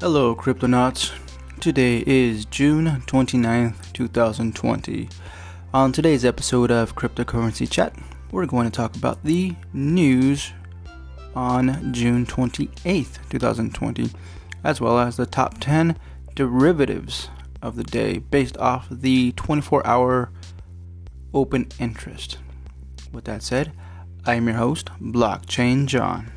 Hello, Cryptonauts. Today is June 29th, 2020. On today's episode of Cryptocurrency Chat, we're going to talk about the news on June 28th, 2020, as well as the top 10 derivatives of the day based off the 24 hour open interest. With that said, I am your host, Blockchain John.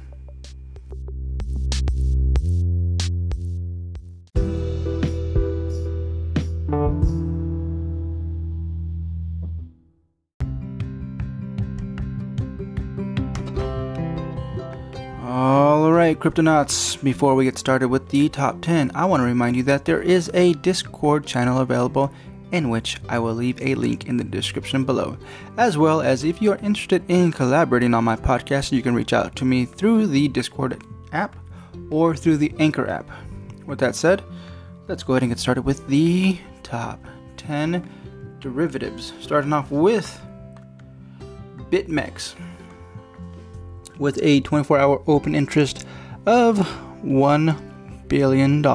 Alright, Cryptonauts, before we get started with the top 10, I want to remind you that there is a Discord channel available in which I will leave a link in the description below. As well as if you are interested in collaborating on my podcast, you can reach out to me through the Discord app or through the Anchor app. With that said, let's go ahead and get started with the top 10 derivatives. Starting off with BitMEX with a 24 hour open interest of $1 billion.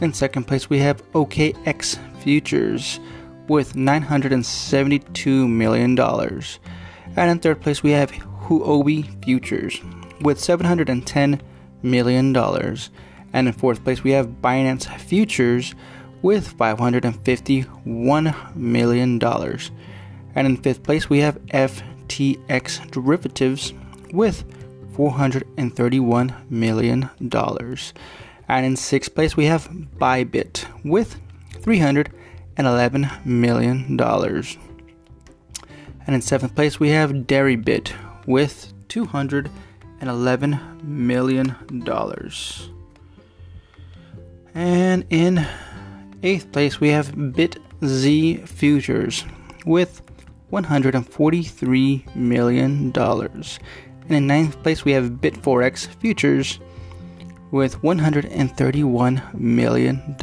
In second place, we have OKEx futures with $972 million. And in third place, we have Huobi futures with $710 million. And in fourth place, we have Binance futures with $551 million. And in fifth place, we have FTX derivatives with $431 million. And in sixth place, we have Bybit with $311 million. And in seventh place, we have Deribit with $211 million. And in eighth place, we have BitZ Futures with $143 million. And in ninth place, we have Bitforex Futures with $131 million.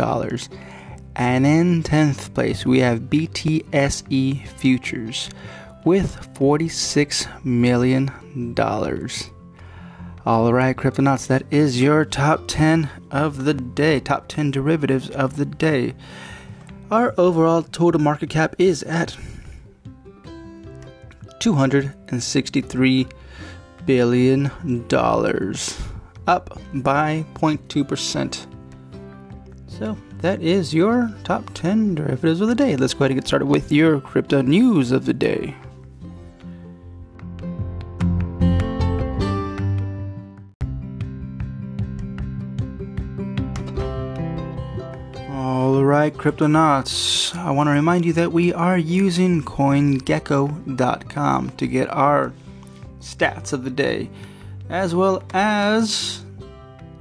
And in 10th place, we have BTSE Futures with $46 million. All right, Cryptonauts, that is your top 10 of the day, top 10 derivatives of the day. Our overall total market cap is at 263 billion dollars, up by 0.2%. So that is your top 10 derivatives of the day. Let's go ahead and get started with your crypto news of the day. Alright, crypto Cryptonauts, I want to remind you that we are using CoinGecko.com to get our stats of the day, as well as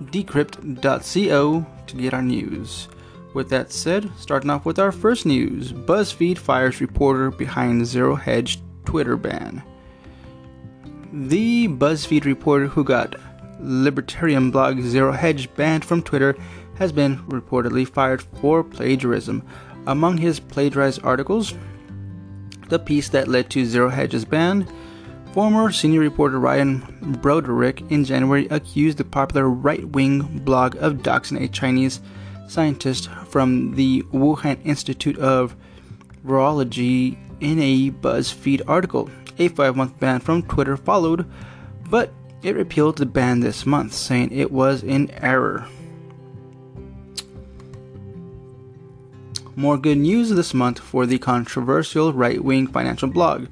decrypt.co to get our news. With that said, starting off with our first news BuzzFeed fires reporter behind Zero Hedge Twitter ban. The BuzzFeed reporter who got libertarian blog Zero Hedge banned from Twitter has been reportedly fired for plagiarism. Among his plagiarized articles, the piece that led to Zero Hedge's ban Former senior reporter Ryan Broderick in January accused the popular right wing blog of doxing a Chinese scientist from the Wuhan Institute of Virology in a BuzzFeed article. A five month ban from Twitter followed, but it repealed the ban this month, saying it was in error. More good news this month for the controversial right wing financial blog.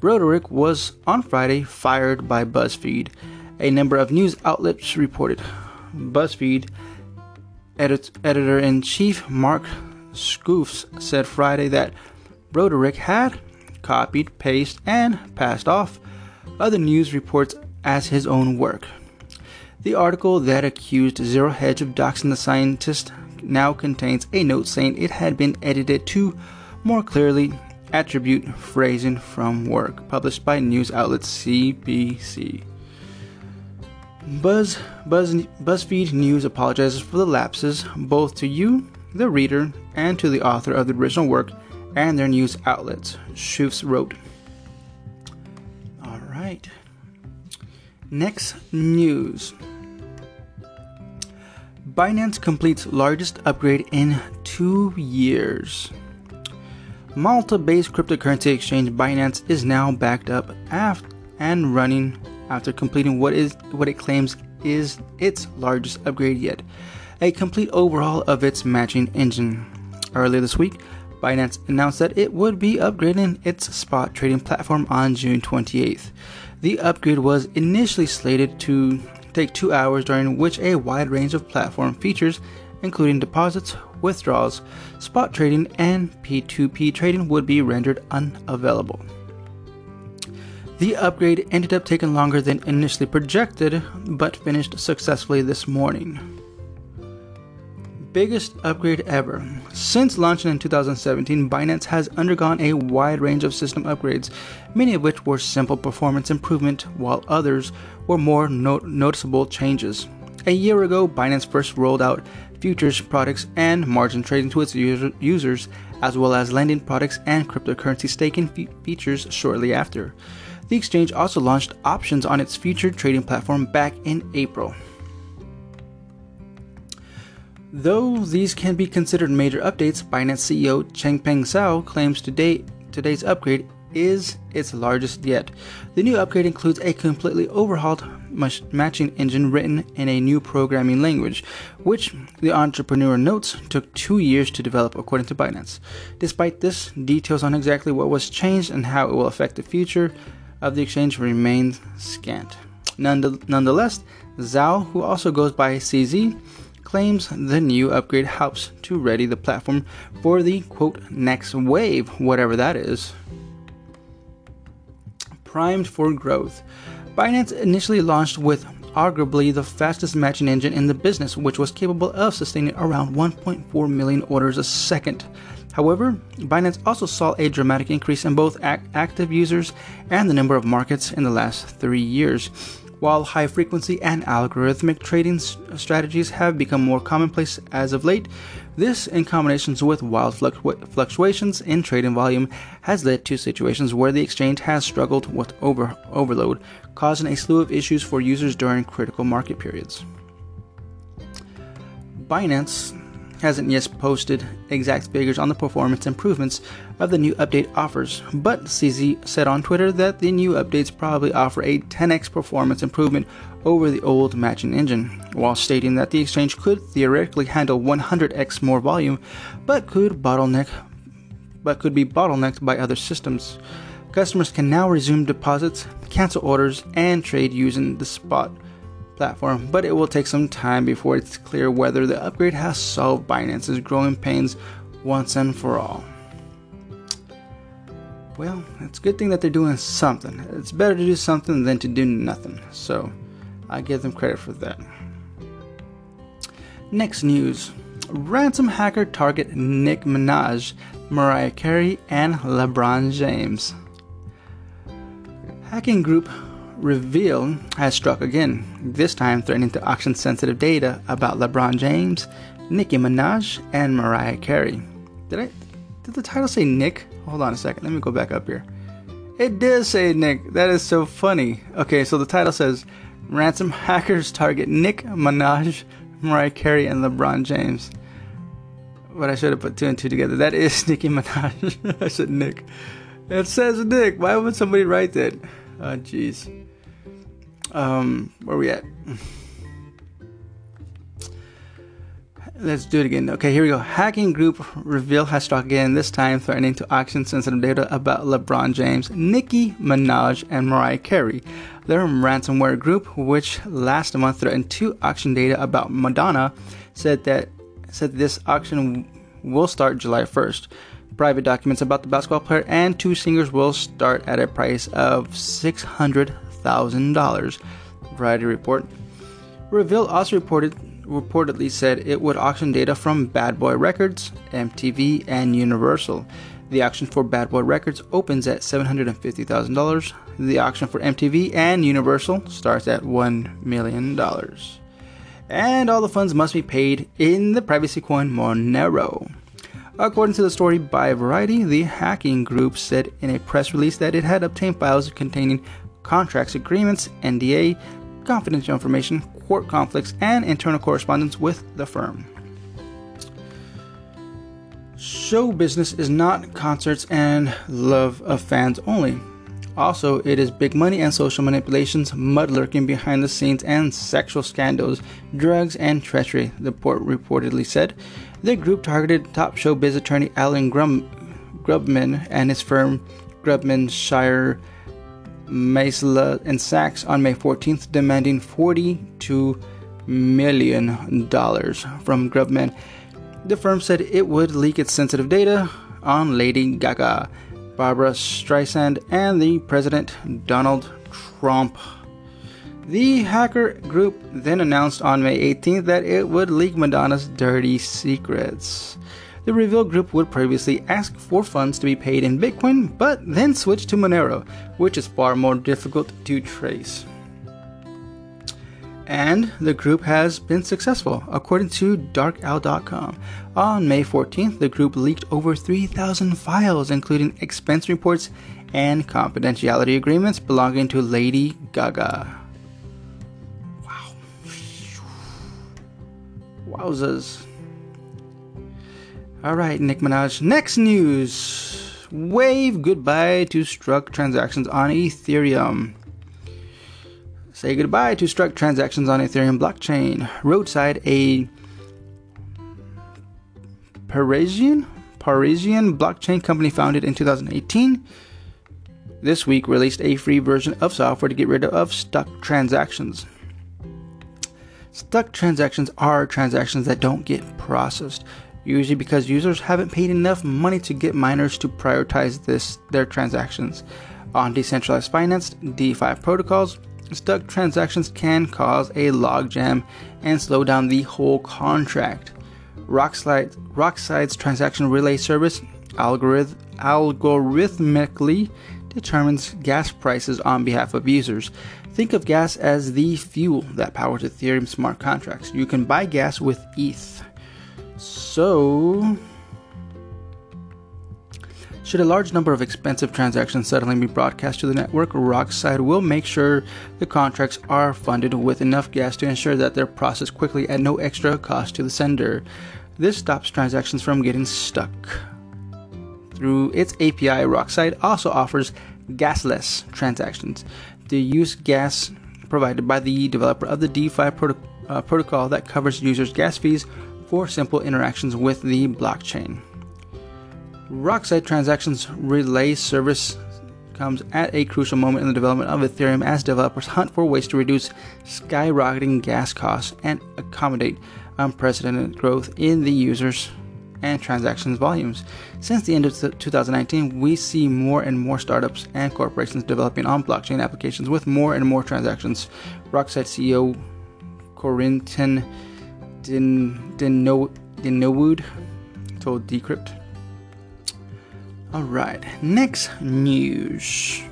Broderick was on Friday fired by BuzzFeed. A number of news outlets reported. BuzzFeed edit- editor in chief Mark Schoofs said Friday that Broderick had copied, pasted, and passed off other news reports as his own work. The article that accused Zero Hedge of doxing the scientist now contains a note saying it had been edited to more clearly attribute phrasing from work, published by news outlet CBC. Buzz, Buzz, BuzzFeed News apologizes for the lapses both to you, the reader, and to the author of the original work and their news outlets, Schoofs wrote. All right. Next news Binance completes largest upgrade in two years. Malta based cryptocurrency exchange Binance is now backed up and running after completing what is what it claims is its largest upgrade yet a complete overhaul of its matching engine. Earlier this week, Binance announced that it would be upgrading its spot trading platform on June 28th. The upgrade was initially slated to take two hours, during which a wide range of platform features, including deposits, withdrawals, spot trading, and P2P trading, would be rendered unavailable. The upgrade ended up taking longer than initially projected, but finished successfully this morning biggest upgrade ever. Since launching in 2017, Binance has undergone a wide range of system upgrades, many of which were simple performance improvement, while others were more noticeable changes. A year ago, Binance first rolled out futures products and margin trading to its user- users, as well as lending products and cryptocurrency staking fe- features shortly after. The exchange also launched options on its future trading platform back in April. Though these can be considered major updates, Binance CEO Changpeng Zhao claims today today's upgrade is its largest yet. The new upgrade includes a completely overhauled matching engine written in a new programming language, which the entrepreneur notes took two years to develop, according to Binance. Despite this, details on exactly what was changed and how it will affect the future of the exchange remain scant. Nonetheless, Zhao, who also goes by CZ, claims the new upgrade helps to ready the platform for the quote next wave, whatever that is. Primed for growth. Binance initially launched with arguably the fastest matching engine in the business, which was capable of sustaining around 1.4 million orders a second. However, Binance also saw a dramatic increase in both active users and the number of markets in the last three years. While high frequency and algorithmic trading uh, strategies have become more commonplace as of late, this, in combination with wild fluctuations in trading volume, has led to situations where the exchange has struggled with over- overload, causing a slew of issues for users during critical market periods. Binance hasn't yet posted exact figures on the performance improvements of the new update offers, but CZ said on Twitter that the new updates probably offer a 10x performance improvement over the old matching engine, while stating that the exchange could theoretically handle 100x more volume, but could bottleneck but could be bottlenecked by other systems. Customers can now resume deposits, cancel orders, and trade using the spot platform, but it will take some time before it's clear whether the upgrade has solved Binance's growing pains once and for all. Well, it's a good thing that they're doing something. It's better to do something than to do nothing, so I give them credit for that. Next news ransom hacker target Nick Minaj, Mariah Carey, and LeBron James. Hacking group REvil has struck again, this time threatening to auction sensitive data about LeBron James, Nicki Minaj, and Mariah Carey. Did I did the title say Nick? Hold on a second, let me go back up here. It did say Nick. That is so funny. Okay, so the title says Ransom hackers target Nick Minaj, Mariah Carey, and LeBron James. But I should have put two and two together. That is Nicki Minaj. I said Nick. It says Nick. Why would somebody write that? Oh, jeez. Um, where we at? Let's do it again. Okay, here we go. Hacking group REvil has struck again, this time threatening to auction sensitive data about LeBron James, Nicki Minaj, and Mariah Carey. Their ransomware group, which last month threatened to auction data about Madonna, said that said this auction will start July 1st. Private documents about the basketball player and two singers will start at a price of 600 $1,000. Variety report. REvil also reported reportedly said it would auction data from Bad Boy Records, MTV, and Universal. The auction for Bad Boy Records opens at $750,000. The auction for MTV and Universal starts at $1 million. And all the funds must be paid in the privacy coin Monero. According to the story by Variety, the hacking group said in a press release that it had obtained files containing contracts, agreements, NDA, confidential information, court conflicts, and internal correspondence with the firm. Show business is not concerts and love of fans only. Also, it is big money and social manipulations, mud lurking behind the scenes, and sexual scandals, drugs, and treachery, the report reportedly said. The group targeted top showbiz attorney Allen Grum- Grubman and his firm Grubman Shire Meiselas and Sacks on May 14th, demanding $42 million from Grubman. The firm said it would leak its sensitive data on Lady Gaga Barbra Streisand, and the President Donald Trump. The hacker group then announced on May 18th that it would leak Madonna's dirty secrets. The REvil group would previously ask for funds to be paid in Bitcoin, but then switch to Monero, which is far more difficult to trace and the group has been successful, according to darkowl.com. On May 14th, the group leaked over 3,000 files, including expense reports and confidentiality agreements belonging to Lady Gaga. Wow. Wowzers. All right, Nick Minaj. Next news wave goodbye to struck transactions on Ethereum. Say goodbye to struck transactions on Ethereum blockchain. Rockside, a Parisian Parisian blockchain company founded in 2018, this week released a free version of software to get rid of stuck transactions. Stuck transactions are transactions that don't get processed, usually because users haven't paid enough money to get miners to prioritize this their transactions. On decentralized finance, DeFi protocols, Stuck transactions can cause a logjam and slow down the whole contract. Rockslide, Rockside's transaction relay service algorithm, algorithmically determines gas prices on behalf of users. Think of gas as the fuel that powers Ethereum smart contracts. You can buy gas with ETH. So, should a large number of expensive transactions suddenly be broadcast to the network, Rockside will make sure the contracts are funded with enough gas to ensure that they're processed quickly at no extra cost to the sender. This stops transactions from getting stuck. Through its API, Rockside also offers gasless transactions. They use gas provided by the developer of the DeFi proto- uh, protocol that covers users' gas fees for simple interactions with the blockchain. Rockside Transactions Relay Service comes at a crucial moment in the development of Ethereum as developers hunt for ways to reduce skyrocketing gas costs and accommodate unprecedented growth in the users and transactions volumes. Since the end of 2019, we see more and more startups and corporations developing on blockchain applications with more and more transactions. Rockside CEO Corentin Denoeud told Decrypt. Alright, next news.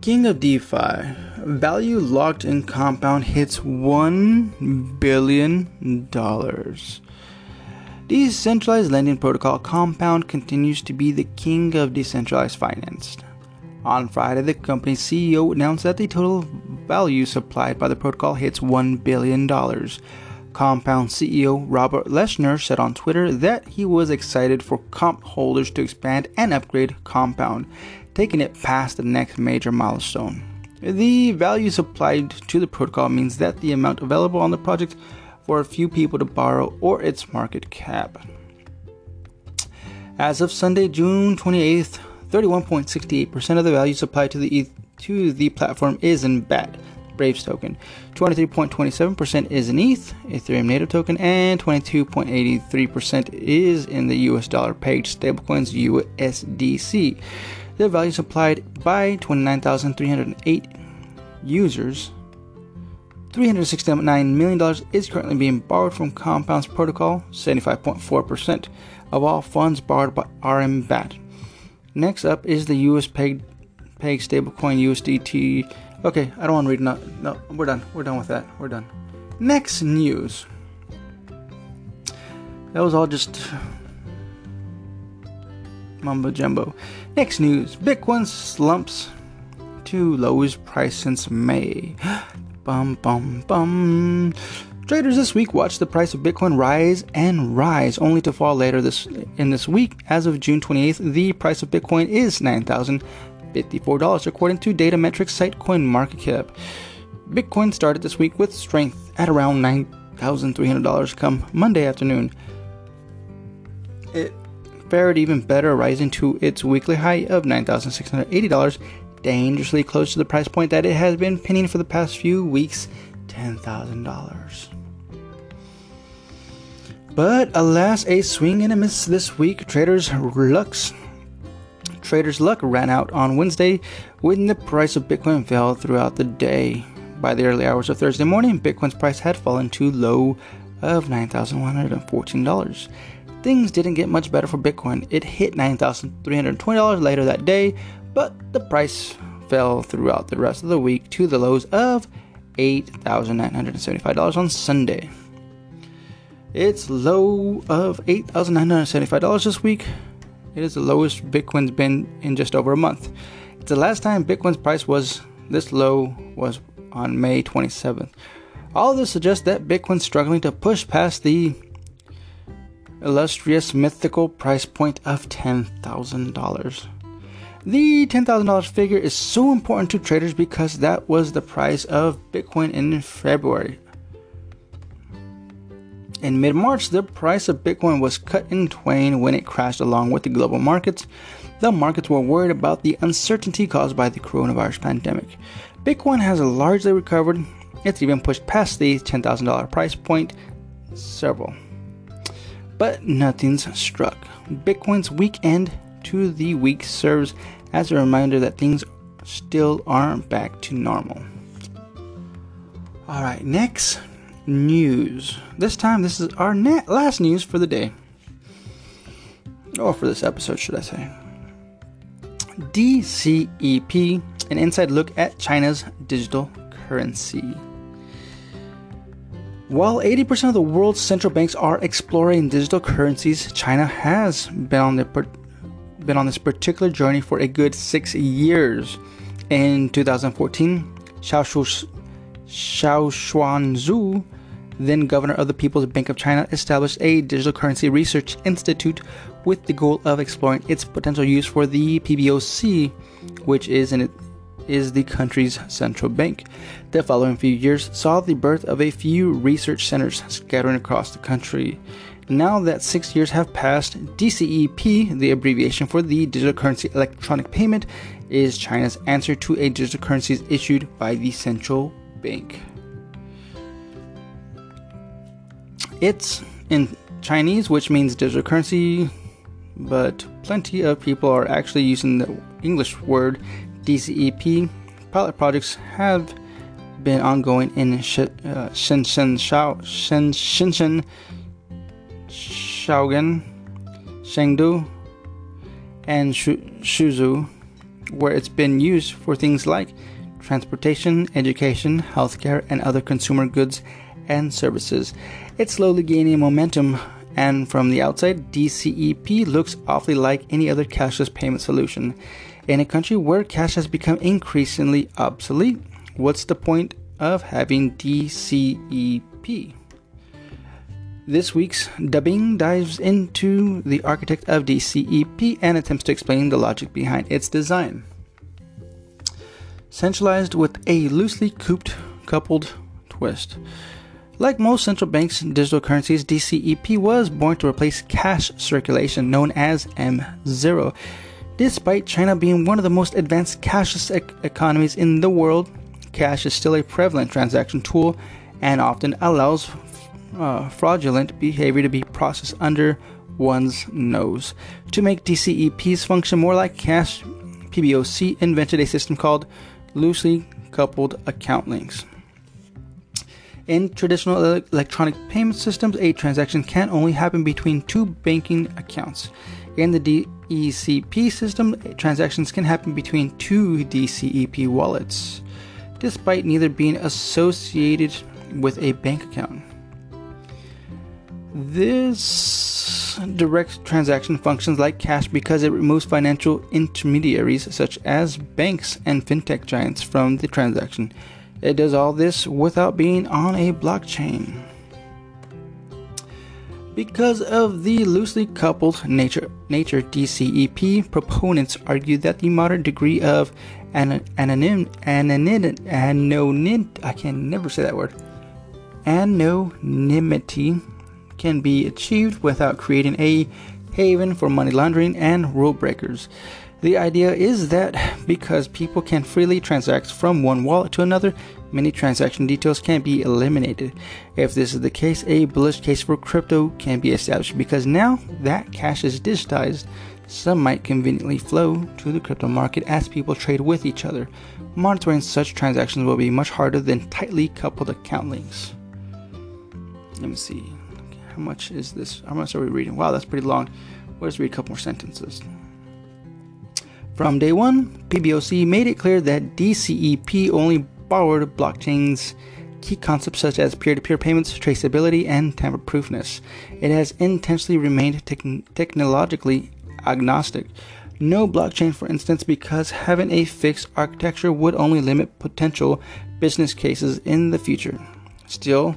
King of DeFi. Value locked in compound hits $1 billion. Decentralized lending protocol Compound continues to be the king of decentralized finance. On Friday, the company's CEO announced that the total value supplied by the protocol hits $1 billion Compound CEO Robert Leshner said on Twitter that he was excited for comp holders to expand and upgrade Compound, taking it past the next major milestone. The value supplied to the protocol means that the amount available on the project for a few people to borrow or its market cap. As of Sunday, June 28th, 31.68% of the value supplied to the to the platform is in BAT, Braves token. 23.27% is in ETH, Ethereum native token, and 22.83% is in the US dollar pegged stablecoins USDC. The value supplied by 29,308 users. $369 million is currently being borrowed from Compound's protocol, 75.4% of all funds borrowed by RMBAT. Next up is the US peg pegged stablecoin USDT Okay, I don't want to read. No, no, we're done. We're done with that. We're done. Next news. That was all just mumbo jumbo. Next news: Bitcoin slumps to lowest price since May. bum bum bum. Traders this week watched the price of Bitcoin rise and rise, only to fall later this in this week. As of June 28th, the price of Bitcoin is nine thousand fifty-four dollars, according to data metrics site CoinMarketCap. Bitcoin started this week with strength at around nine thousand three hundred dollars come Monday afternoon. It fared even better, rising to its weekly high of nine thousand six hundred eighty dollars, dangerously close to the price point that it has been pinning for the past few weeks, ten thousand dollars. But alas, a swing and a miss this week. Traders' lucks traders' luck ran out on Wednesday when the price of Bitcoin fell throughout the day. By the early hours of Thursday morning, Bitcoin's price had fallen to low of $9,114. Things didn't get much better for Bitcoin. It hit $9,320 later that day, but the price fell throughout the rest of the week to the lows of $8,975 on Sunday. Its low of $8,975 this week. It is the lowest Bitcoin's been in just over a month. The last time Bitcoin's price was this low was on May 27th. All this suggests that Bitcoin's struggling to push past the illustrious mythical price point of $10,000. The $10,000 figure is so important to traders because that was the price of Bitcoin in February. In mid March, the price of Bitcoin was cut in twain when it crashed along with the global markets. The markets were worried about the uncertainty caused by the coronavirus pandemic. Bitcoin has largely recovered. It's even pushed past the $10,000 price point several. But nothing's struck. Bitcoin's weak end to the week serves as a reminder that things still aren't back to normal. All right, next news. This time, this is our last news for the day. Or for this episode, should I say. DCEP, an inside look at China's digital currency. While 80% of the world's central banks are exploring digital currencies, China has been on, the, been on this particular journey for a good six years. In 2014, Xiao, Xiao Xuanzhu then governor of the People's Bank of China, established a digital currency research institute with the goal of exploring its potential use for the PBOC, which is is the country's central bank. The following few years saw the birth of a few research centers scattering across the country. Now that six years have passed, DCEP, the abbreviation for the Digital Currency Electronic Payment, is China's answer to a digital currencies issued by the central bank. It's in Chinese, which means digital currency, but plenty of people are actually using the English word DCEP. Pilot projects have been ongoing in uh, Shenzhen, Shao, Shenzhen, Shaogan, Chengdu, and Suzhou, where it's been used for things like transportation, education, healthcare, and other consumer goods and services. It's slowly gaining momentum, and from the outside, DCEP looks awfully like any other cashless payment solution. In a country where cash has become increasingly obsolete, what's the point of having DCEP? This week's dubbing dives into the architect of DCEP and attempts to explain the logic behind its design. Centralized with a loosely cooped coupled twist. Like most central banks' digital currencies, DCEP was born to replace cash circulation known as M0. Despite China being one of the most advanced cashless economies in the world, cash is still a prevalent transaction tool and often allows uh, fraudulent behavior to be processed under one's nose. To make DCEP's function more like cash, PBOC invented a system called loosely coupled account links. In traditional electronic payment systems, a transaction can only happen between two banking accounts. In the DECP system, transactions can happen between two DCEP wallets, despite neither being associated with a bank account. This direct transaction functions like cash because it removes financial intermediaries such as banks and fintech giants from the transaction. It does all this without being on a blockchain. Because of the loosely coupled nature, nature DCEP, proponents argue that the modern degree of anonym, anonym, anonym, I can never say that word, anonymity can be achieved without creating a haven for money laundering and rule breakers. The idea is that because people can freely transact from one wallet to another, many transaction details can be eliminated. If this is the case, a bullish case for crypto can be established because now that cash is digitized, some might conveniently flow to the crypto market as people trade with each other. Monitoring such transactions will be much harder than tightly coupled account links. Let me see. How much is this? How much are we reading? Wow, that's pretty long. Let's read a couple more sentences. From day one, PBOC made it clear that DCEP only borrowed blockchain's key concepts such as peer to peer payments, traceability, and tamper proofness. It has intentionally remained te- technologically agnostic. No blockchain, for instance, because having a fixed architecture would only limit potential business cases in the future. Still,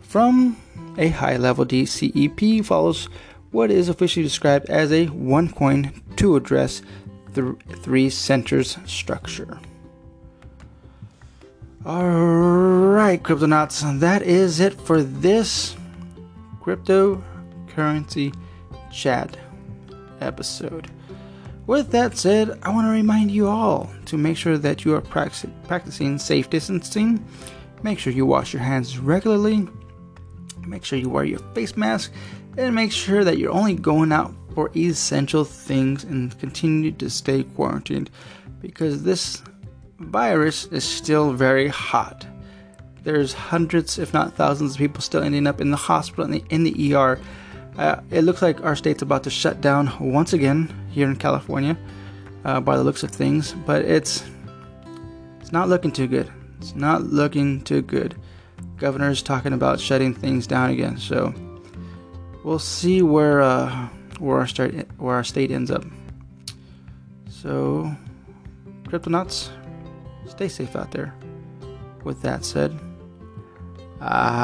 from a high level DCEP follows what is officially described as a one coin, two address, th- three centers structure. Alright, Cryptonauts, that is it for this cryptocurrency chat episode. With that said, I want to remind you all to make sure that you are practicing safe distancing. Make sure you wash your hands regularly. Make sure you wear your face mask. And make sure that you're only going out for essential things and continue to stay quarantined because this virus is still very hot. There's hundreds, if not thousands, of people still ending up in the hospital in the, in the ER. Uh, it looks like our state's about to shut down once again here in California, uh, by the looks of things. But it's it's not looking too good. It's not looking too good. Governor's talking about shutting things down again. So we'll see where uh, where our start where our state ends up. So, cryptonauts, stay safe out there. With that said, adios.